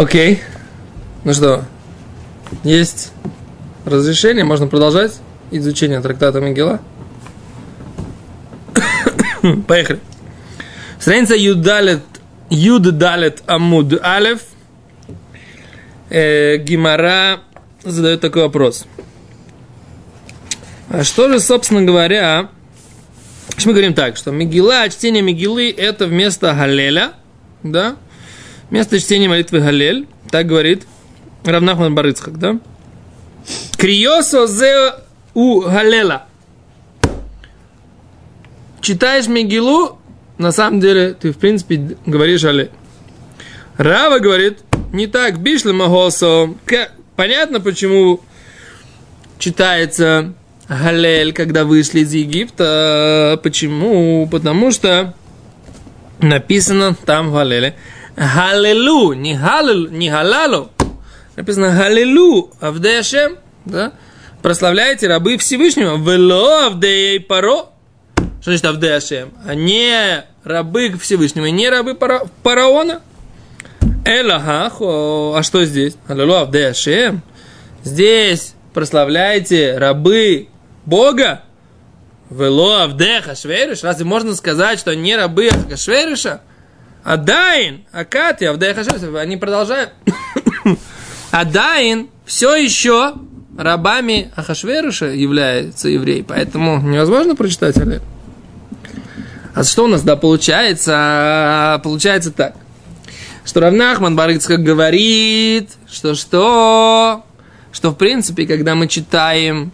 Окей. Ну что, есть разрешение, можно продолжать изучение трактата Мегила. Поехали. Страница Юдалет, Юддалет Амуд Алев. Э, Гимара задает такой вопрос. А что же, собственно говоря, мы говорим так, что Мегила, чтение Мегилы это вместо Галеля, да, вместо чтения молитвы Галель, так говорит Равнахман Барыцхак, да? Криосо зе у Галела. Читаешь Мегилу, на самом деле ты, в принципе, говоришь Галель. Рава говорит, не так, бишле магосо. Понятно, почему читается Галель, когда вышли из Египта. Почему? Потому что написано там в Галеле. Галелу, не галелу, не галалу. Написано Галилу Авдеашем, да? Прославляйте рабы Всевышнего. Вело Авдеей Паро. Что значит Авдеашем? А не рабы Всевышнего, не рабы пара, Параона. Элахах, а что здесь? Аллилу Авдеашем. Здесь прославляйте рабы Бога. Вело Авдеха Швериш. Разве можно сказать, что не рабы Ахашвериша? Адайн, Акати, Авдеха Швериш. Они продолжают Адайн все еще рабами Ахашверуша является еврей, поэтому невозможно прочитать Аллель. А что у нас, да, получается? Получается так, что Равнахман Барыцкак говорит, что что? Что, в принципе, когда мы читаем,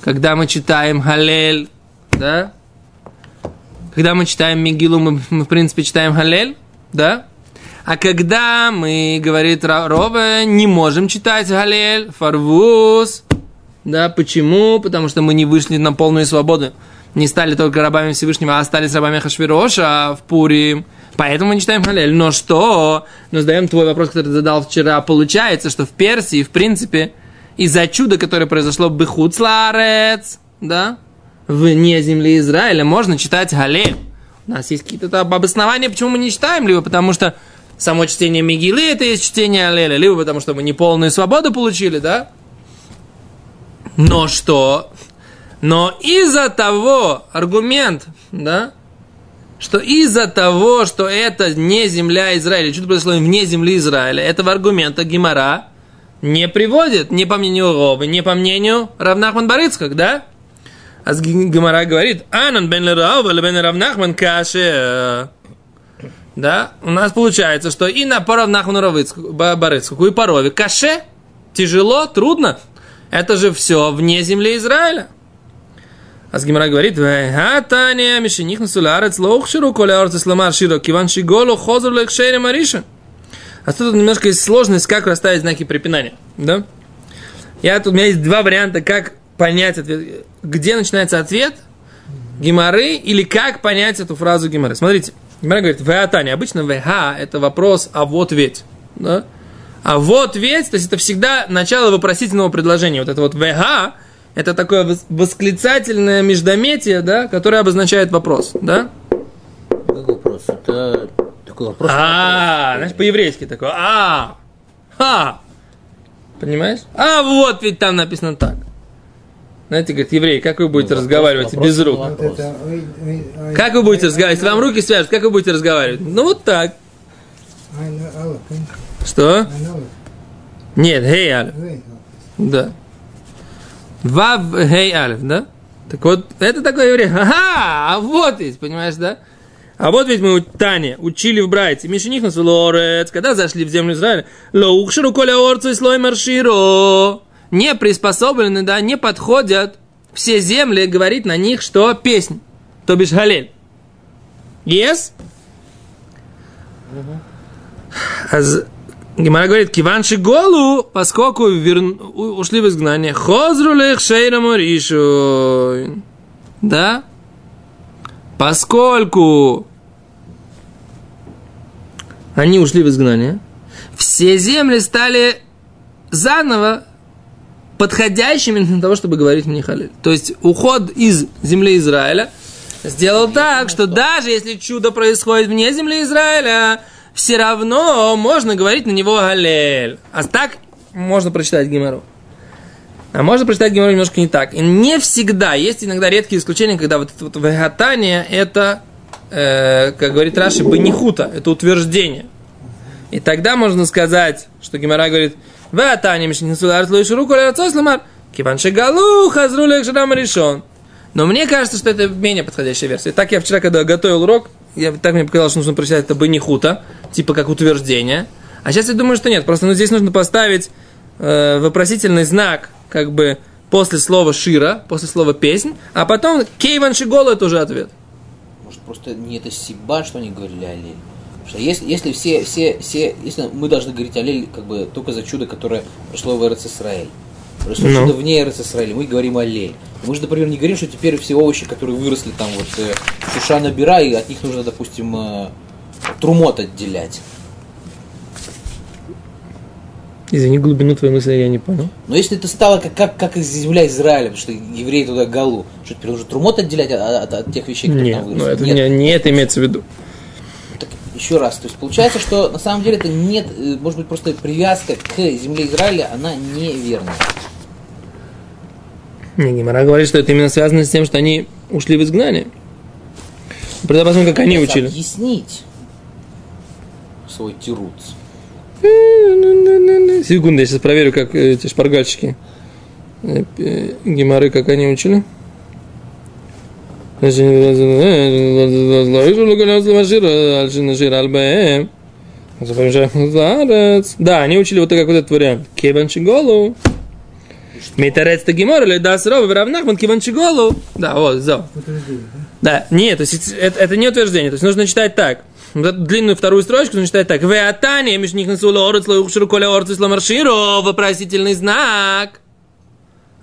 когда мы читаем Галель, да, когда мы читаем Мигилу, мы, мы, в принципе, читаем Галель, да, а когда мы, говорит Рова, не можем читать Галель, Фарвуз, да, почему? Потому что мы не вышли на полную свободу. Не стали только рабами Всевышнего, а остались рабами Хашвироша в Пурим. Поэтому мы не читаем Галель. Но что? Но задаем твой вопрос, который ты задал вчера. Получается, что в Персии, в принципе, из-за чуда, которое произошло Бехуцларец, да, вне земли Израиля, можно читать Галель. У нас есть какие-то обоснования, почему мы не читаем, либо потому что само чтение Мигилы это есть чтение Алеля, либо потому что мы не полную свободу получили, да? Но что? Но из-за того, аргумент, да, что из-за того, что это не земля Израиля, что-то произошло вне земли Израиля, этого аргумента Гимара не приводит, не по мнению Ровы, не по мнению Равнахман Барыцкак, да? А Гимара говорит, Анан бен Лерава, бен Равнахман каше да, у нас получается, что и на паров нахману барыцку, и парове каше, тяжело, трудно. Это же все вне земли Израиля. А с Гимара говорит, «Хатания мишених насулярец лоухширу коля орцы сламар широ, киван шиголу хозр лекшейре мариша». А тут немножко есть сложность, как расставить знаки препинания. Да? Я тут, у меня есть два варианта, как понять ответ. Где начинается ответ Гимары или как понять эту фразу Гимары. Смотрите. Гимара говорит, веатани. Обычно веха – это вопрос, а вот ведь. Да? А вот ведь, то есть это всегда начало вопросительного предложения. Вот это вот веха – это такое восклицательное междометие, да, которое обозначает вопрос. Да? Какой вопрос? Это такой вопрос. А, значит, по-еврейски такое. А, ха. Понимаешь? А вот ведь там написано так. Знаете, говорит, еврей, как вы будете ну, разговаривать вопрос, без рук? Вот как вы будете разговаривать? Если вам руки свяжут, как вы будете разговаривать? Ну, вот так. Что? Нет, хей алиф. Да. Вав хей алиф, да? Так вот, это такой еврей. Ага, а вот есть, понимаешь, да? А вот ведь мы у Тане учили в Брайте. Мишених нас лорец, когда зашли в землю Израиля. Лоухширу коля орцу и слой марширо не приспособлены, да, не подходят все земли говорить на них, что песнь, то бишь галель. Yes? Uh-huh. Гимара говорит, киванши голу, поскольку верн... ушли в изгнание, хозру лех шейраму ришу. Да? Поскольку они ушли в изгнание, все земли стали заново подходящими для того, чтобы говорить мне халиль. То есть уход из земли Израиля сделал так, что даже если чудо происходит вне земли Израиля, все равно можно говорить на него галель. А так можно прочитать Гимару. А можно прочитать Гимару немножко не так. И не всегда, есть иногда редкие исключения, когда вот это вот вегатание, это, э, как говорит Раши, банихута, это утверждение. И тогда можно сказать, что Гимара говорит, вегатание, мишнисулар, слышу руку, ламар, киванши галу, хазру лехшарам решен. Но мне кажется, что это менее подходящая версия. Так я вчера, когда готовил урок, я, так мне показалось, что нужно прочитать это банихута, типа как утверждение. А сейчас я думаю, что нет. Просто ну, здесь нужно поставить э, вопросительный знак, как бы после слова шира, после слова песнь, а потом кейван шигола это уже ответ. Может, просто не это сиба, что они говорили аллель. Потому что если, если все, все, все, если мы должны говорить аллель как бы только за чудо, которое пришло в Эрц Исраэль. Просто Ну. чудо вне Эрц Исраэля, мы говорим аллель. Мы же, например, не говорим, что теперь все овощи, которые выросли там вот э, Шушана Бира, и от них нужно, допустим, э, трумот отделять. Извини, глубину твоей мысли я не понял. Но если это стало как, как, как из земля Израиля, потому что евреи туда галу, что теперь уже трумот отделять от, от- от тех вещей, которые Нет, там ну выросли? это Нет. не, не это имеется в виду. Еще раз, то есть получается, что на самом деле это нет, э, может быть, просто привязка к земле Израиля, она неверная. Не, Гимара говорит, что это именно связано с тем, что они ушли в изгнание. Тогда посмотрим, как они учили. Объяснить свой тируц. Секунду, я сейчас проверю, как э, эти шпаргальщики э, э, Гимары, как они учили. Да, они учили вот как вот этот вариант. Кеванчиголу. Митарец Тагимор или Дасров, Равнахман, Киванчиголу. Да, вот, зо. Да, нет, то есть это, это не утверждение. То есть нужно читать так. Вот эту длинную вторую строчку нужно читать так. Веатани, между них насула орец, лоухширу коля орцис ламарширо, вопросительный знак.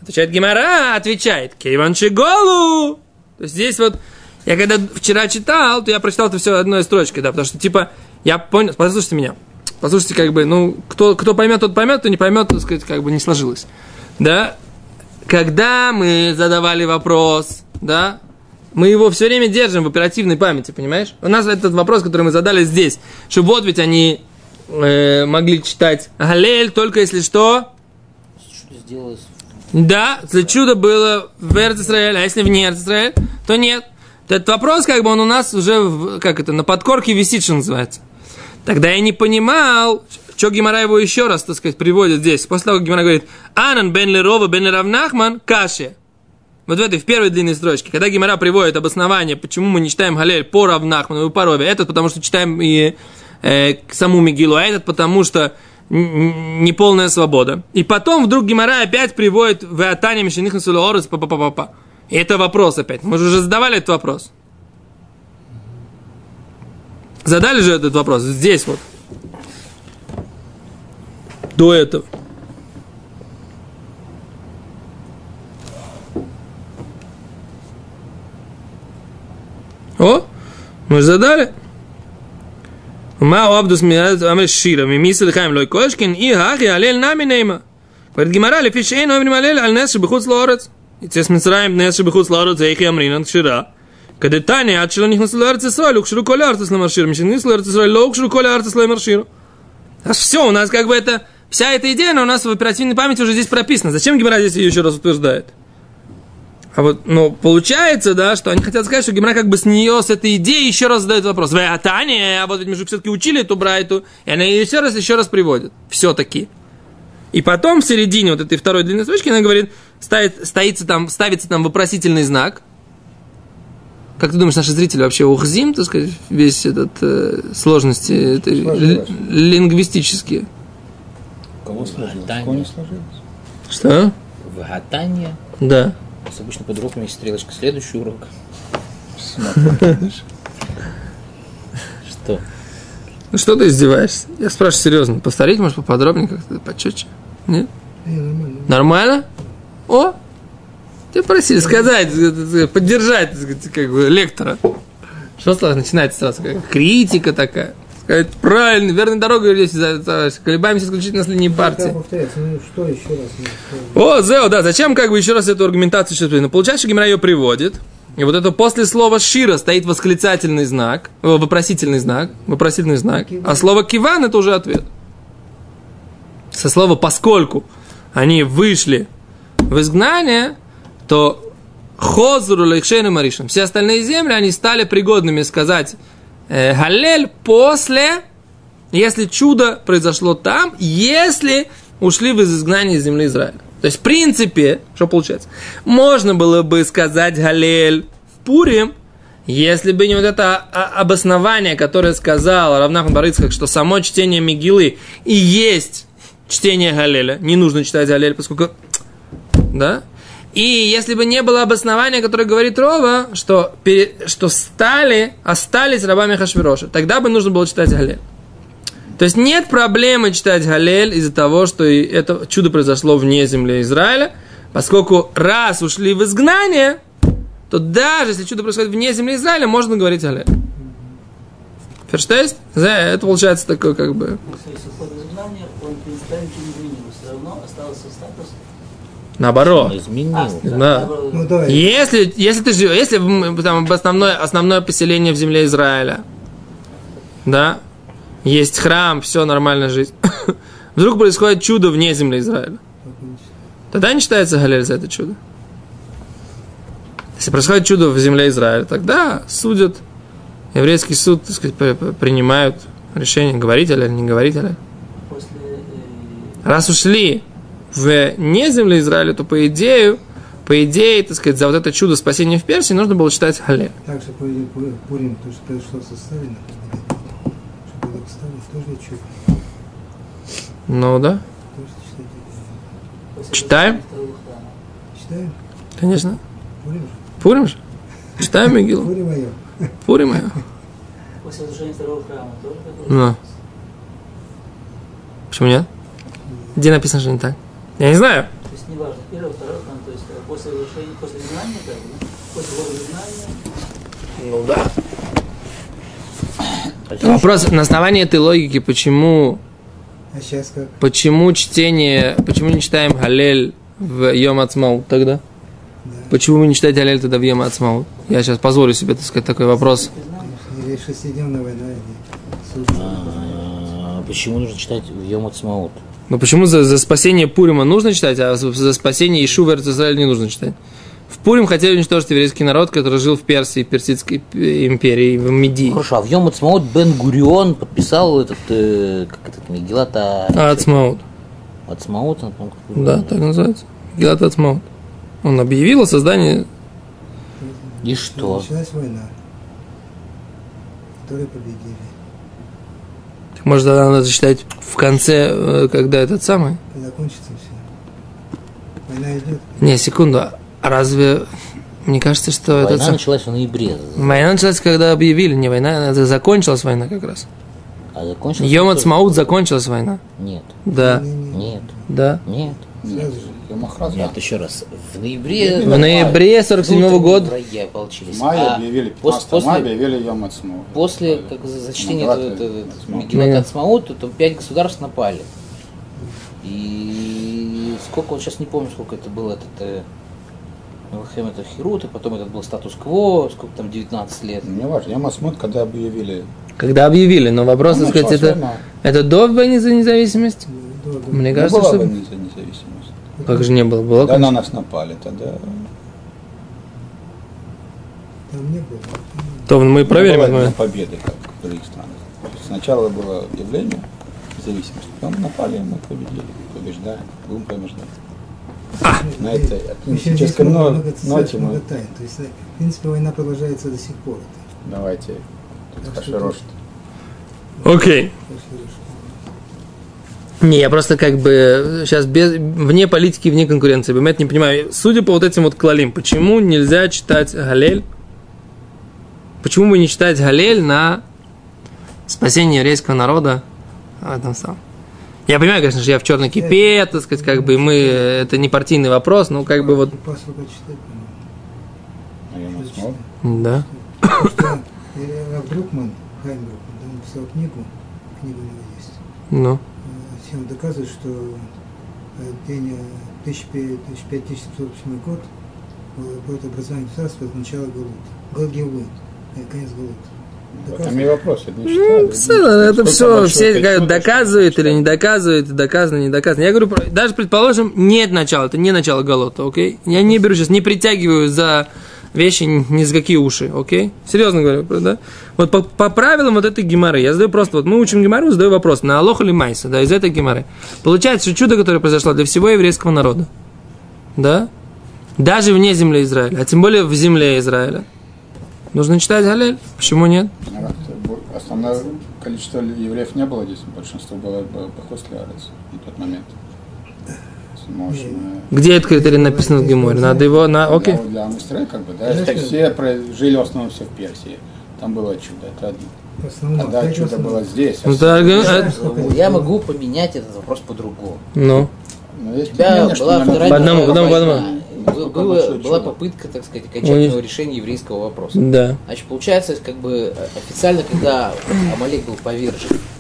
Отвечает Гимара, отвечает Кейванчиголу. То есть здесь вот, я когда вчера читал, то я прочитал это все одной строчкой, да, потому что, типа, я понял, послушайте меня, послушайте, как бы, ну, кто, кто поймет, тот поймет, кто не поймет, так сказать, как бы не сложилось. Да, когда мы задавали вопрос, да, мы его все время держим в оперативной памяти, понимаешь? У нас этот вопрос, который мы задали здесь, что вот ведь они э, могли читать Галель только если что, сделалось? Да, если чудо было в Израиле, а если вне Израиля, то нет. Этот вопрос, как бы он у нас уже, как это, на подкорке висит, что называется. Тогда я не понимал, что Гимара его еще раз, так сказать, приводит здесь. После того, как Гимара говорит, Анан бен Лерова бен Равнахман каши. Вот в этой, в первой длинной строчке, когда Гимара приводит обоснование, почему мы не читаем Галель по Равнахману и по Рове, этот потому что читаем и э, саму Мигилу, а этот потому что неполная свобода. И потом вдруг Гимара опять приводит в Атане Мишиных Насулеорес па па па па И это вопрос опять. Мы же уже задавали этот вопрос. Задали же этот вопрос здесь вот. До этого. О, мы задали. Мау Абдус Амр Шира, Мимиса Лихаем Лой Кошкин, и Хахи Алель Нами Нейма. Говорит Гимара, Лефи Шейн Овним Алель Аль Нес Шебехуц Лорец. И Цес Мицраем Нес Шебехуц Лорец, Эйхи Амринан Кшира. Когда Таня, от Шило Нихнас Лорец Исраиль, Укширу Коля Артес Ламаршир, Мишин Нис Лорец Исраиль, Укширу Коля Артес Ламаршир. Все, у нас как бы это, вся эта идея, она у нас в оперативной памяти уже здесь прописана. Зачем Гимара здесь ее еще раз утверждает? А вот, ну, получается, да, что они хотят сказать, что Гимара как бы с нее, с этой идеей еще раз задает вопрос. Вы, а Таня, а вот ведь мы же все-таки учили эту брайту, и она ее еще раз, еще раз приводит. Все-таки. И потом в середине вот этой второй длинной строчки она говорит, ставит, стоится там, ставится там вопросительный знак. Как ты думаешь, наши зрители вообще ухзим, так сказать, весь этот э, сложности л- лингвистические? Кого сложилось? Кого не сложилось? Что? В Гатане. Да. Нас обычно под уроками есть стрелочка. Следующий урок. Что? Ну что ты издеваешься? Я спрашиваю серьезно. Повторить, может, поподробнее как-то, почетче? Нет? Нормально. О! Тебя просили сказать, э, поддержать, так сказать, как бы, лектора. Что сразу начинается сразу? Критика такая. Сказать, правильно, верной дорогой здесь колебаемся исключительно с линии партии. повторяется, ну что еще раз? Ну? О, Зео, да, зачем как бы еще раз эту аргументацию сейчас Ну, получается, что Гимара ее приводит, И вот это после слова шира стоит восклицательный знак, э, вопросительный знак, вопросительный знак, а слово киван это уже ответ. Со слова поскольку они вышли в изгнание, то хозру лейхшейну маришем. Все остальные земли, они стали пригодными сказать галель после, если чудо произошло там, если ушли в изгнание из земли Израиля. То есть, в принципе, что получается? Можно было бы сказать Галель в Пурим, если бы не вот это обоснование, которое сказал Равнахан Барыцкак, что само чтение Мигилы и есть чтение Галеля. Не нужно читать Галель, поскольку... Да? И если бы не было обоснования, которое говорит Рова, что, что стали, остались рабами Хашвироша, тогда бы нужно было читать Галель. То есть нет проблемы читать Галель из-за того, что это чудо произошло вне земли Израиля, поскольку раз ушли в изгнание, то даже если чудо происходит вне земли Израиля, можно говорить Галель. Ферштейст? Это получается такой как бы... Наоборот. Изменил. Да. Ну, если, если ты живешь, если там основное, основное поселение в земле Израиля, да, есть храм, все нормальная жизнь. Вдруг происходит чудо вне земли Израиля. Тогда не считается Галель за это чудо. Если происходит чудо в земле Израиля, тогда судят, еврейский суд, так сказать, принимают решение, говорить или не говорить или. Раз ушли в не земле Израиля, то по идее, по идее, так сказать, за вот это чудо спасения в Персии нужно было читать Галель. Также Пурим, то, что произошло со Сталином, тоже чудо. Ну да. Читаем? Читаем? Конечно. Пурим же. Пурим же. Читаем Мегилу. Пурим мое. Пурим мое. После разрушения второго храма тоже такое? Ну. Почему нет? Где написано, что не так? Я не знаю. То есть неважно, первый, второй храм, то есть э, после разрушения, после изгнания, как бы, после года изгнания. Ну да. Вопрос на основании этой логики, почему, А сейчас как? почему чтение, почему не читаем Галель в Йом Ацмаут тогда? Да. Почему вы не читаете Галель тогда в Йом Ацмаут? Я сейчас позволю себе, так сказать, такой вопрос. Шестидневная война, суд. А, Почему нужно читать в Йом Ацмаут? Но почему за, за спасение Пурима нужно читать, а за, спасение Ишува Израиля не нужно читать? В Пурим хотели уничтожить еврейский народ, который жил в Персии, Персидской империи, в Медии. Хорошо, а в Йом Ацмаут Бен Гурион подписал этот, э, как этот, מגילת העצמאות. עצמאות, Да, так называется. מגילת עצמאות. Он объявил о создании... И что? Началась война, которую победили. Может, тогда надо читать в конце, э, когда этот самый? Когда кончится все. Война идет. Не, секунду. А разве... Мне кажется, что Война этот сам- началась в ноябре, Война началась, когда объявили. Не война, это закончилась война как раз. а закончилась... Йом Ацмаут закончилась война. Нет, Да, нет, да. нет. Сразу же. Йомахраз, Нет, еще раз. В ноябре... В ноябре 47 года. Враги ополчились. В мае А объявили, пос- 15 мая после, объявили Йом Ацмаут. после как за- зачтения. Мегилат. Ацмаут, то пять государств напали. И сколько, вот сейчас не помню, сколько это было, этот э, Мелхем это Хирут, и потом этот был статус-кво, сколько там, 19 лет. Не важно, Йом Ацмаут, когда объявили. Когда объявили, но вопрос, Ну, так сказать, это, это до войны за независимость? Да, да. Мне Не кажется, что... войны за независимость. Как же не было? Было, Когда на нас напали, тогда... Там не было. То мы проверим Не было победы, как в других странах. Сначала было объявление независимости, потом напали, мы победили, побеждаем, будем побеждать. На этой много, но- ноте мы... тайн. То есть, в принципе, война продолжается до сих пор. Давайте, Хашвирош. Окей. Хорошо. Не, я просто как бы сейчас без, вне политики, вне конкуренции. Я не понимаю. Судя по вот этим вот клалим, почему нельзя читать Галель? Почему вы не читаете Галель на спасение еврейского народа в этом самом? Я понимаю, конечно же, я в черной кипе, так сказать, как бы мы, это не партийный вопрос, но как бы вот, Ацмаут. да. Э, Друкман, Хайм он написал книгу, книга у него есть. Ну, Э, Всем доказывает, что э, день э, 1500 1708 год, будет образование государства, это начало Галут. Галгилы, конец Галут. Вот Там и вопрос, это не Ну, все, это все, все говорят, доказывают или не доказывают, доказано, не доказано. Я говорю, даже предположим, нет начала, это не начало голота, окей? Я не беру сейчас, не притягиваю за вещи ни за какие уши, окей? Серьезно говорю, да? Вот по, по правилам вот этой геморы, я задаю просто, вот мы учим гемору, задаю вопрос, на алох или майса, да, из этой геморы. Получается, что чудо, которое произошло для всего еврейского народа, да? Даже вне земли Израиля, а тем более в земле Израиля. Нужно читать Галель. Почему нет? Основное количество евреев не было здесь, большинство было после Арец на тот момент. Можно... Где этот критерий написан в Геморе? Надо его на... Окей. Для, для Амистры, как бы, да, Знаешь, все жили в основном все в Персии. Там было чудо, это одно. Опять в чудо было здесь. а Ну, да, сколько Я могу поменять этот вопрос по-другому. Ну, Но есть У тебя мнение, что, была Вторая По одному, по одному, по Сколько было- была попытка, так сказать, окончательного Ой. решения еврейского вопроса. да. Значит, получается, как бы э, официально, когда Амалек был повержен, есть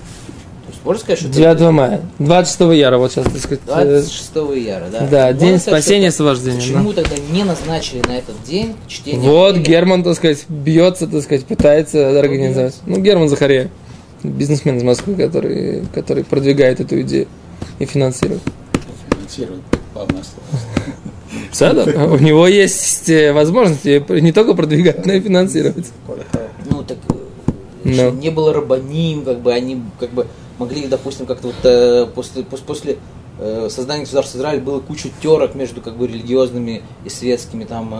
можно сказать, что это 9 мая. 26 яра, вот сейчас, так сказать. э, 26 яра, да? Да, Можно день сказать, спасения это- освобождения. Почему тогда не назначили на этот день чтение? Вот Амалека? Герман, так сказать, бьется, так сказать, пытается организовать. Ну, Герман Захария, бизнесмен из Москвы, который, который продвигает эту идею и финансирует. финансирует, главное слово. У него есть э, возможности не только продвигать, но и финансировать. Ну, так э, Ну. не было рабаним, как бы они как бы могли, допустим, как-то вот э, после, пос- после э, создания государства Израиль было куча терок между как бы религиозными и светскими там. э,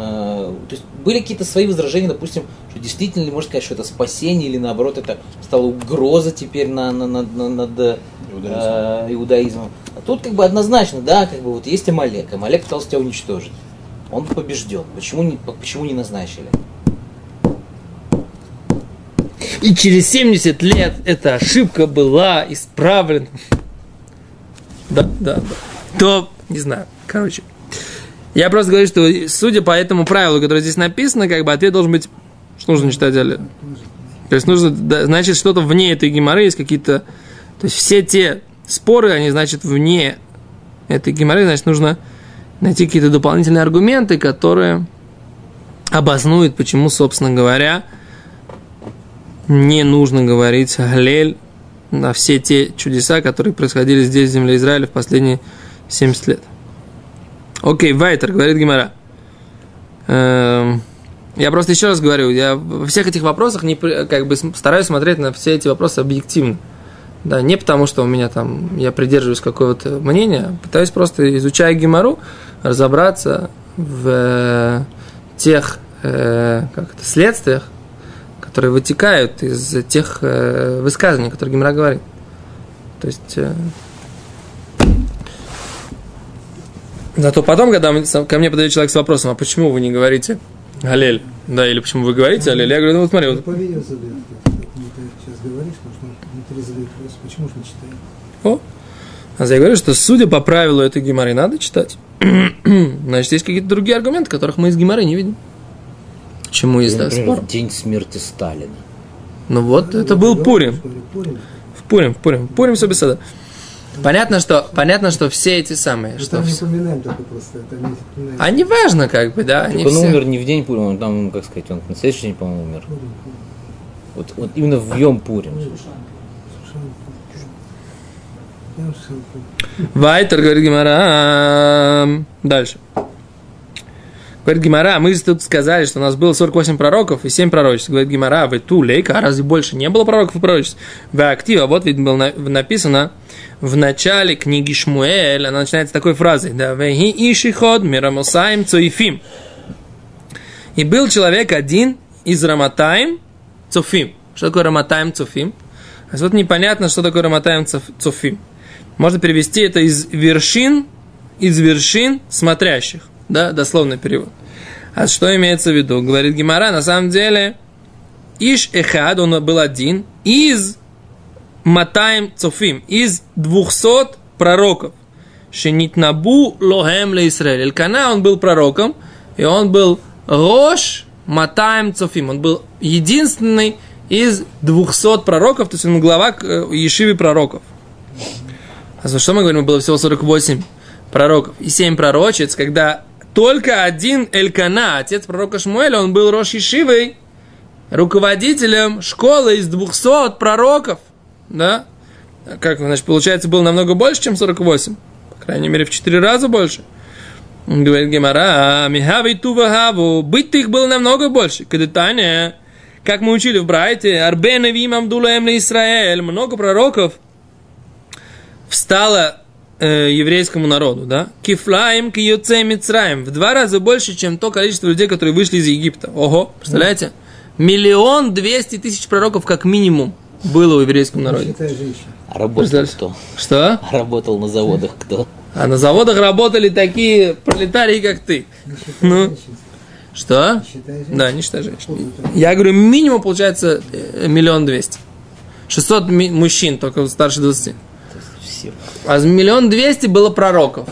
то есть были какие-то свои возражения, допустим, что действительно ли можно сказать, что это спасение или наоборот это стала угроза теперь на, на, на- на- над э, Иудаизм. иудаизмом. А тут как бы однозначно, да, как бы вот есть Амалек, Амалек пытался тебя уничтожить. Он побежден. Почему не, почему не назначили? И через 70 лет эта ошибка была исправлена. Да, да, да. То, не знаю, короче. Я просто говорю, что судя по этому правилу, которое здесь написано, как бы ответ должен быть, что нужно читать далее. То есть нужно, значит, что-то вне этой геморры есть какие-то... То есть все те споры, они, значит, вне этой геморры, значит, нужно найти какие-то дополнительные аргументы, которые обоснуют, почему, собственно говоря, не нужно говорить Галель на все те чудеса, которые происходили здесь, в земле Израиля, в последние 70 лет. Окей, Вайтер, говорит Гимара. Эм, я просто еще раз говорю, я во всех этих вопросах не, как бы стараюсь смотреть на все эти вопросы объективно. Да, не потому, что у меня там, я придерживаюсь какого-то мнения, пытаюсь просто, изучая Гимару, разобраться в тех, э, как это, следствиях, которые вытекают из тех э, высказываний, которые Гимара говорит. То есть... э, Зато потом, когда ко мне подойдет человек с вопросом, а почему вы не говорите Галель? Да, или почему вы говорите Алель? Я говорю, ну вот смотри, Ну, вот, по видео как ты сейчас говоришь, потому что внутри задает вопрос, почему же не читаем? о, а я говорю, что судя по правилу этой геморы надо читать. Значит, есть какие-то другие аргументы, которых мы из геморы не видим. Чему есть да, спор? в день смерти Сталина. Ну вот, это был Пурим. Пурим. В Пурим, в Пурим. В Пурим все без сада. Понятно, что, понятно, что все эти самые, Мы что не все- упоминаем только просто, это не упоминаем. А не важно, как бы, да, они Так он все. умер не в день Пурима, он там, как сказать, он на следующий день, по-моему, умер. Пурим, Пурим. Вот, вот именно в Йом Пурим. Вайтер, говорит Гимара. Дальше. Говорит Гимара, мы тут сказали, что у нас было 48 пророков и 7 пророчеств. Говорит Гимара, вы ту лейка, а разве больше не было пророков и пророчеств? Вы актива, вот ведь было на- написано в начале книги Шмуэль, она начинается такой фразой, да, «Веги ишиход мирамосаем цоифим». И был человек один из Раматаем Цофим. Что такое Раматаем Цофим? А вот непонятно, что такое Раматаем Цофим. Можно перевести это из вершин, из вершин смотрящих. Да, дословный перевод. А что имеется в виду? Говорит Гимара, на самом деле, Иш Эхад, он был один, из Матаем Цофим, из 200 пророков. Шинитнабу лохем ле Исраэль. Элькана, он был пророком, и он был Рош Матаем Цофим. Он был единственный из 200 пророков, то есть он глава э, Ешивы пророков. А за что мы говорим, было всего 48 пророков и 7 пророчиц, когда только один Элькана, отец пророка Шмуэля, он был Рош Ишивой, руководителем школы из 200 пророков, да, как, значит, получается, было намного больше, чем 48, по крайней мере, в 4 раза больше. Говорит Гемара, Михави Тувахаву, быть их было намного больше. Кадетане, как мы учили в Брайте, Арбена Вим Амдулаем Израиль, много пророков встало э, еврейскому народу, да? Кифлаем киюце Мицраем. В два раза больше, чем то количество людей, которые вышли из Египта. Ого, представляете? Миллион двести тысяч пророков как минимум было у еврейского народа. А работал кто? Что? А работал на заводах кто? А на заводах работали такие пролетарии, как ты. Ну. женщин. Что? Не. Да, не считай женщин. Я говорю, минимум получается э, миллион двести. 600 ми- мужчин, только старше 20. Все. А миллион двести было пророков.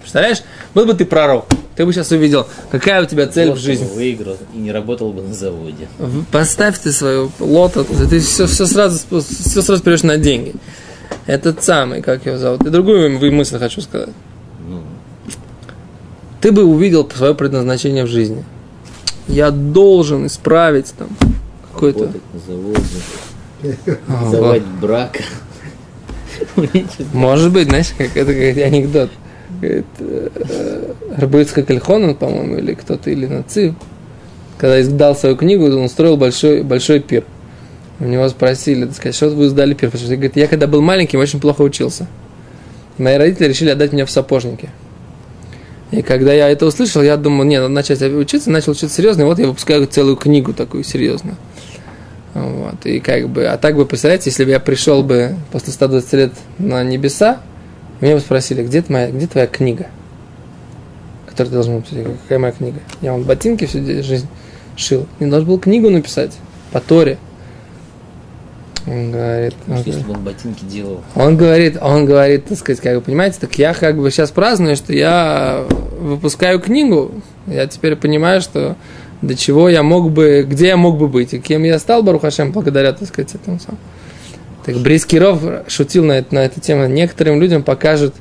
Представляешь? Был бы ты пророк, ты бы сейчас увидел, какая у тебя цель в Вот жизни. Выиграл и не работал бы на заводе. В- Поставь ты свою лото, ты все, все сразу, все сразу перейдешь на деньги. Этот самый, как его зовут. И другую мысль хочу сказать. Ну, Ты бы увидел свое предназначение в жизни. Я должен исправить там какой-то... заводить брак. Может быть, знаешь, как это как анекдот. Говорит, э, Рабыцкак Эльхонан, по-моему, или кто-то, или Нацив, когда издал свою книгу, он устроил большой, большой пир. У него спросили, так сказать, что вы издали пир? Потому говорит, я когда был маленьким, очень плохо учился. Мои родители решили отдать меня в сапожники. И когда я это услышал, я думал, нет, надо начать учиться, начал учиться серьезно, и вот я выпускаю целую книгу такую серьезную. Вот, и как бы, а так бы, представляете, если бы я пришел бы после 120 лет на небеса, меня бы спросили, где, твоя, где твоя книга, которую ты должен написать? Какая моя книга? Я вам ботинки всю жизнь шил. Не должен был книгу написать по Торе. Он говорит, он если бы он ботинки делал. он говорит, он говорит, так сказать, как вы понимаете, так я как бы сейчас праздную, что я выпускаю книгу, я теперь понимаю, что до чего я мог бы, где я мог бы быть, и кем я стал, Барухашем, благодаря, так сказать, этому самому. Так Брискиров шутил на, это, на эту тему. Некоторым людям покажут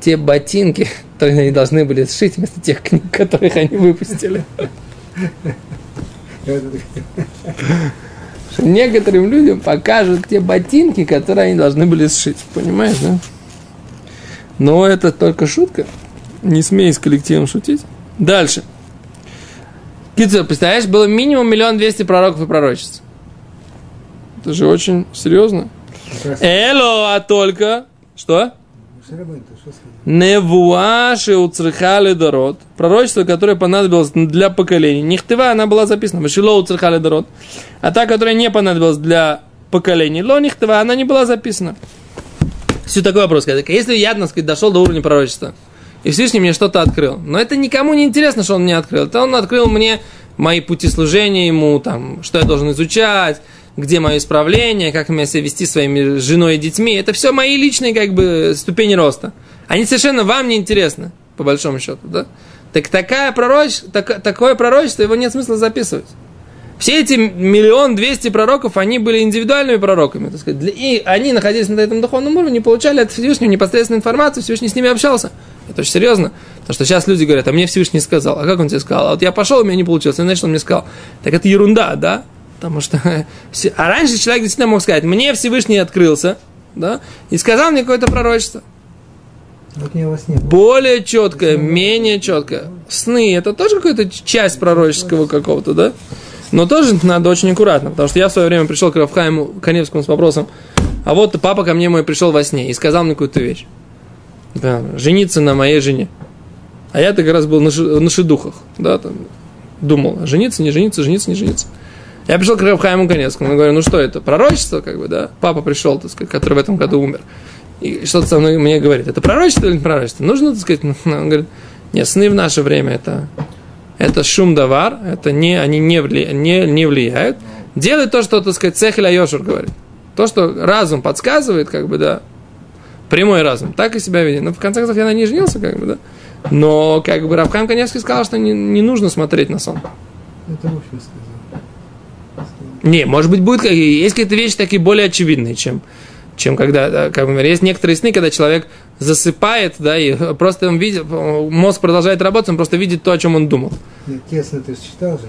те ботинки, которые они должны были сшить вместо тех книг, которых они выпустили. Некоторым людям покажут те ботинки, которые они должны были сшить. Понимаешь, да? Но это только шутка. Не смей с коллективом шутить. Дальше. Кицер, представляешь, было минимум миллион двести пророков и пророчеств. Это же очень серьезно. Эло, а только... Что? Невуаши уцрихали дород. Пророчество, которое понадобилось для поколений. Нихтыва, она была записана. Вышило уцрихали дород. А та, которая не понадобилась для поколений. Ло нихтыва, она не была записана. Все такой вопрос. Если я, так сказать, дошел до уровня пророчества, и Всевышний мне что-то открыл, но это никому не интересно, что он мне открыл. Это он открыл мне мои пути служения ему, там, что я должен изучать, где мое исправление, как мне себя вести своими женой и детьми. Это все мои личные как бы ступени роста. Они совершенно вам не интересны, по большому счету, да? Так такая пророч... так- такое пророчество, его нет смысла записывать. Все эти миллион двести пророков, они были индивидуальными пророками, так сказать. И они находились на этом духовном уровне, получали от Всевышнего непосредственную информацию, Всевышний с ними общался. Это очень серьезно. Потому что сейчас люди говорят, а мне Всевышний сказал. А как он тебе сказал? А вот я пошел, у меня не получилось. Значит, он мне сказал. Так это ерунда, да? Потому что... А раньше человек действительно мог сказать, мне Всевышний открылся, да? И сказал мне какое-то пророчество. Вот не было. Более четкое, менее четкое. Сны это тоже какая-то часть пророческого какого-то, да? Но тоже надо очень аккуратно, потому что я в свое время пришел к Равхайму Каневскому с вопросом, а вот папа ко мне мой пришел во сне и сказал мне какую-то вещь. Да, жениться на моей жене. А я как раз был на, на шедухах, да, там, думал, жениться, не жениться, жениться, не жениться. Я пришел к Равхайму Каневскому, и говорю, ну что это, пророчество, как бы, да? Папа пришел, так сказать, который в этом году умер. И что-то со мной мне говорит, это пророчество или не пророчество? Нужно, так сказать, он говорит, нет, сны в наше время это, это шум давар, это не, они не, вли, не, не влияют. Делай то, что, так сказать, Цехеля Йошур говорит. То, что разум подсказывает, как бы, да, прямой разум, так и себя веди. Но в конце концов я на ней женился, как бы, да. Но, как бы, Равхам Каневский сказал, что не, не нужно смотреть на сон. Это в общем сказал. Не, может быть, будет, есть какие-то вещи такие более очевидные, чем чем когда, да, как бы, есть некоторые сны, когда человек засыпает, да, и просто он видит, мозг продолжает работать, он просто видит то, о чем он думал. Нет, тесно ты же читал же.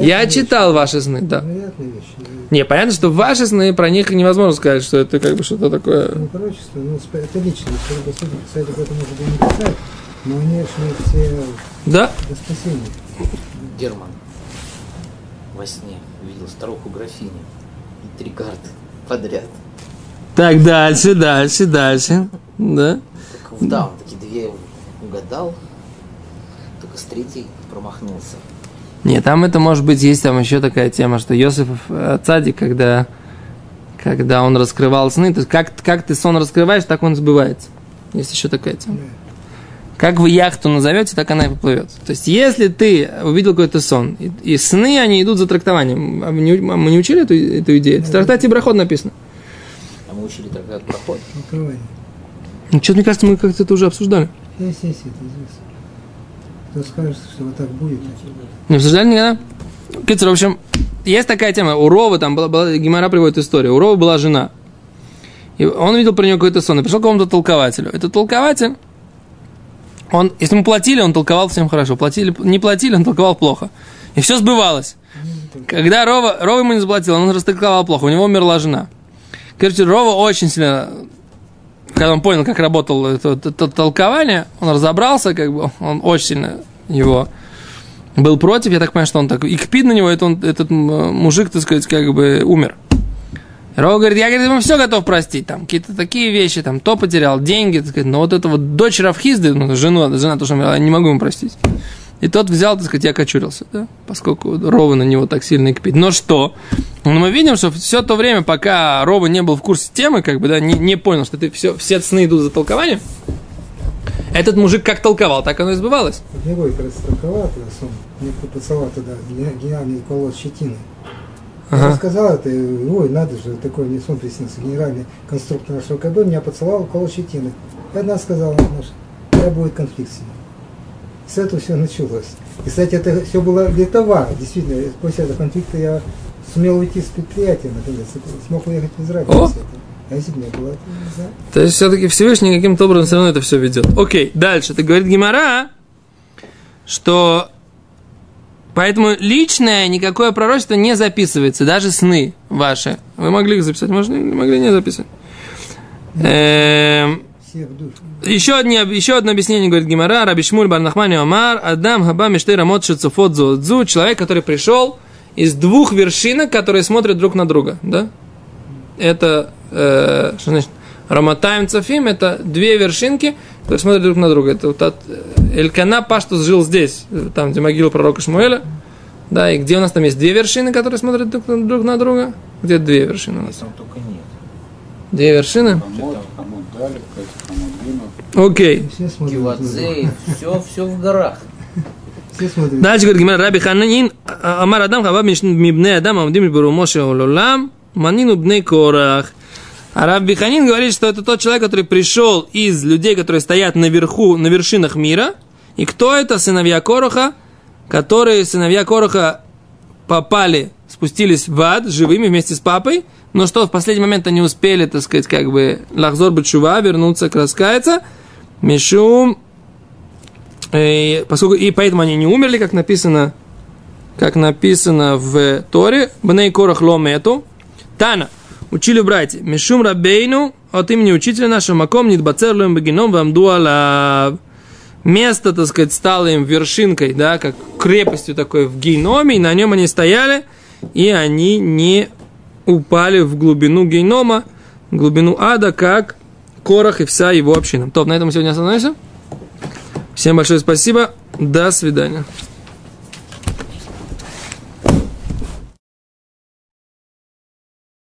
Я вещь. читал ваши сны, да. Не, понятно, что ваши сны, про них невозможно сказать, что это как бы что-то такое. Ну, пророчество, ну, это лично. Если бы судьи, кстати, об этом может не писать, но они все Да? до спасения. Герман во сне увидел старуху графиню и три карты подряд. Так, дальше, дальше, дальше. Да? Как в даун, такие две угадал, только с третьей промахнулся. Не, там это может быть, есть там еще такая тема, что Йосиф э, Цадик, когда, когда он раскрывал сны, то есть как, как ты сон раскрываешь, так он сбывается. Есть еще такая тема. Как вы яхту назовете, так она и поплывет. То есть, если ты увидел какой-то сон, и, и сны, они идут за трактованием. А мы не, мы не учили эту, эту идею? В трактате Брахот написано. А мы учили трактат проход. Открывание. Ну, что-то, мне кажется, мы как-то это уже обсуждали. Есть, есть, это известно. Кто скажет, что вот так будет, Не обсуждали никогда? Кицер, в общем, есть такая тема. У Ровы, там была, была Гимара приводит историю. У Ровы была жена. И он видел про нее какой-то сон. И пришел к какому-то толкователю. Этот толкователь, он, если ему платили, он толковал всем хорошо. Платили, не платили, он толковал плохо. И все сбывалось. Когда Рова, Рова ему не заплатил, он растолковал плохо. У него умерла жена. Короче, Рова очень сильно когда он понял, как работало это, это- это толкование, он разобрался, как бы, он очень сильно его был против, я так понимаю, что он так, и кпит на него, это он, этот мужик, так сказать, как бы умер. Рова говорит, я говорит, ему все готов простить, там, какие-то такие вещи, там, то потерял, деньги, так сказать, но вот это вот дочь Равхизды, ну, жену, жена тоже умерла, я не могу ему простить. И тот взял, так сказать, я кочурился, да, поскольку Рова на него так сильно кипит. Но что? Ну, мы видим, что все то время, пока Рова не был в курсе темы, как бы, да, не, не понял, что это все, все сны идут за толкованием, этот мужик как толковал, так оно и сбывалось. Не растолковал этот сон. Мне поцеловал туда ген- генеральный колод щетины. Ага. Я рассказал это, ой, надо же, такой мне сон приснился, генеральный конструктор нашего КБ меня поцеловал колод щетины. И одна сказала, когда будет конфликт с ним. С этого все началось. И, кстати, это все было летова. Действительно, после этого конфликта я сумел уйти с предприятия, наконец, смог уехать в Израиль. О! А если бы не было, то не знаю. То есть все-таки Всевышний каким-то образом все равно это все ведет. Окей, дальше. Ты говорит Гимара, что поэтому личное никакое пророчество не записывается, даже сны ваши. Вы могли их записать, можно, могли не записать. Эм. Еще, одни, еще одно объяснение, говорит Гимара, Раби Шмуль Барнахмани Омар, Адам Хаба Мишты Рамот Шицуфот Зоодзу, человек, который пришел из двух вершинок, которые смотрят друг на друга, да? Это, э, что значит, Раматаем Цафим, это две вершинки, которые смотрят друг на друга. Это вот от э, Элькана Паштус жил здесь, там, где могила пророка Шмуэля, да, и где у нас там есть две вершины, которые смотрят друг на, друг на друга? Где две вершины у нас? Там только нет. Две вершины? Дали, хамот дину. Окей. Все все, все в горах. Дальше говорит Гимара, Раби Хананин, Амар Адам Хава Мибне Адам Амдим Барумоше Ололам, Манину Бней Корах. А Раби Ханин говорит, что это тот человек, который пришел из людей, которые стоят наверху, на вершинах мира. И кто это? Сыновья Короха, которые сыновья Короха попали, спустились в ад живыми вместе с папой, но что в последний момент они успели, так сказать, как бы лахзор бачува, вернуться, раскаяться. Мишум. И, поскольку, и поэтому они не умерли, как написано, как написано в Торе, Бней Корах Ломету, Тана, учили братья, Мишум Рабейну, от имени учителя нашего Маком, Нидбацер Лоем Багином, вам дуала место, так сказать, стало им вершинкой, да, как крепостью такой в геноме, и на нем они стояли, и они не упали в глубину генома, глубину ада, как Корах и вся его община. То, на этом мы сегодня остановимся. Всем большое спасибо. До свидания.